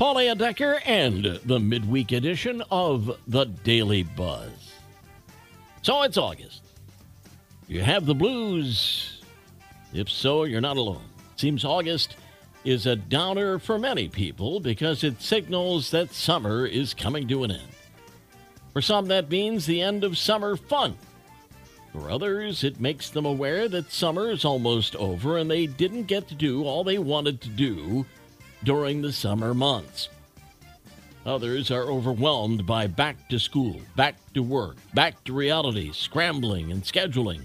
Paul Layendecker and the midweek edition of the Daily Buzz. So it's August. You have the blues. If so, you're not alone. Seems August is a downer for many people because it signals that summer is coming to an end. For some, that means the end of summer fun. For others, it makes them aware that summer is almost over and they didn't get to do all they wanted to do during the summer months. Others are overwhelmed by back to school, back to work, back to reality, scrambling and scheduling.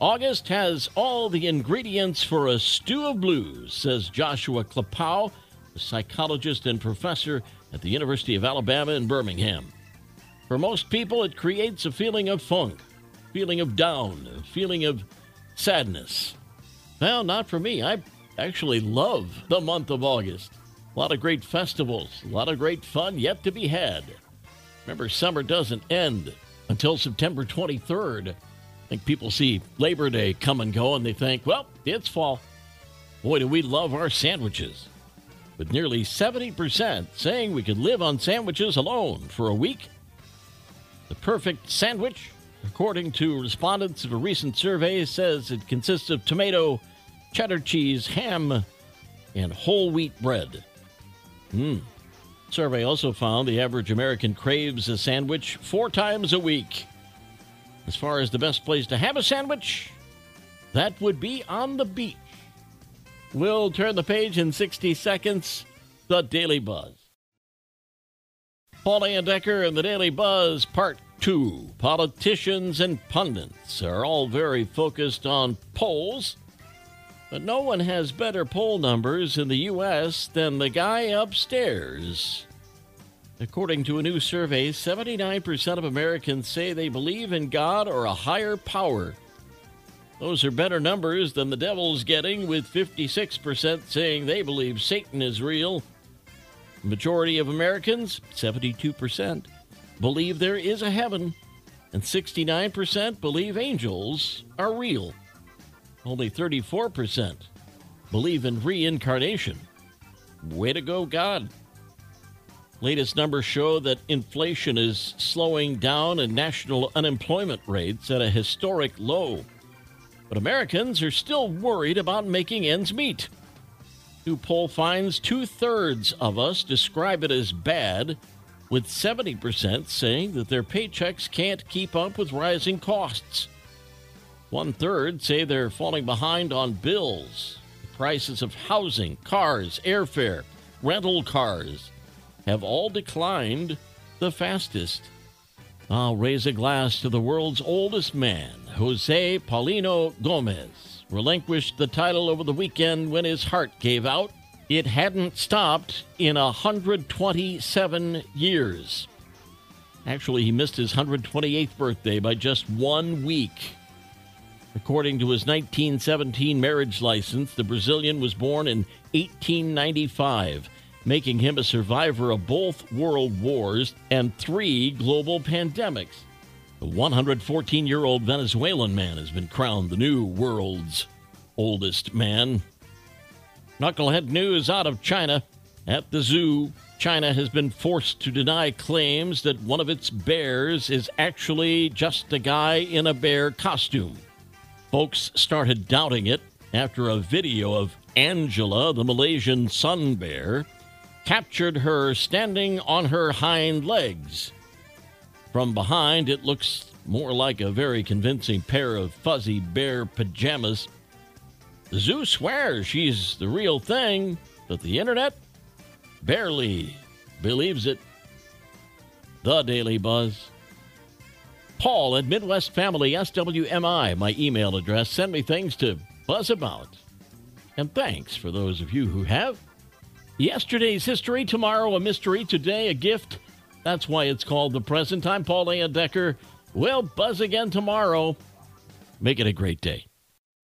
August has all the ingredients for a stew of blues, says Joshua Klapow, a psychologist and professor at the University of Alabama in Birmingham. For most people, it creates a feeling of funk, feeling of down, feeling of sadness. Well, not for me. I actually love the month of August. A lot of great festivals, a lot of great fun yet to be had. Remember, summer doesn't end until September 23rd. I think people see Labor Day come and go and they think, well, it's fall. Boy, do we love our sandwiches. With nearly 70% saying we could live on sandwiches alone for a week. The perfect sandwich, according to respondents of a recent survey, says it consists of tomato, cheddar cheese, ham, and whole wheat bread. Hmm. Survey also found the average American craves a sandwich four times a week. As far as the best place to have a sandwich, that would be on the beach. We'll turn the page in 60 seconds. The Daily Buzz. Paul Layendecker and the Daily Buzz, Part 2. Politicians and pundits are all very focused on polls but no one has better poll numbers in the U.S. than the guy upstairs. According to a new survey, 79% of Americans say they believe in God or a higher power. Those are better numbers than the devil's getting, with 56% saying they believe Satan is real. The majority of Americans, 72%, believe there is a heaven, and 69% believe angels are real. Only 34% believe in reincarnation. Way to go, God. Latest numbers show that inflation is slowing down and national unemployment rates at a historic low. But Americans are still worried about making ends meet. New poll finds two thirds of us describe it as bad, with 70% saying that their paychecks can't keep up with rising costs. One third say they're falling behind on bills. The prices of housing, cars, airfare, rental cars have all declined the fastest. I'll raise a glass to the world's oldest man, Jose Paulino Gomes, relinquished the title over the weekend when his heart gave out. It hadn't stopped in 127 years. Actually, he missed his 128th birthday by just one week. According to his 1917 marriage license, the Brazilian was born in 1895, making him a survivor of both world wars and three global pandemics. The 114 year old Venezuelan man has been crowned the new world's oldest man. Knucklehead news out of China. At the zoo, China has been forced to deny claims that one of its bears is actually just a guy in a bear costume. Folks started doubting it after a video of Angela, the Malaysian sun bear, captured her standing on her hind legs. From behind, it looks more like a very convincing pair of fuzzy bear pajamas. The zoo swears she's the real thing, but the internet barely believes it. The Daily Buzz. Paul at Midwest Family SWMI, my email address. Send me things to buzz about. And thanks for those of you who have. Yesterday's history, tomorrow a mystery, today a gift That's why it's called the present. I'm Paul Layendecker. We'll buzz again tomorrow. Make it a great day.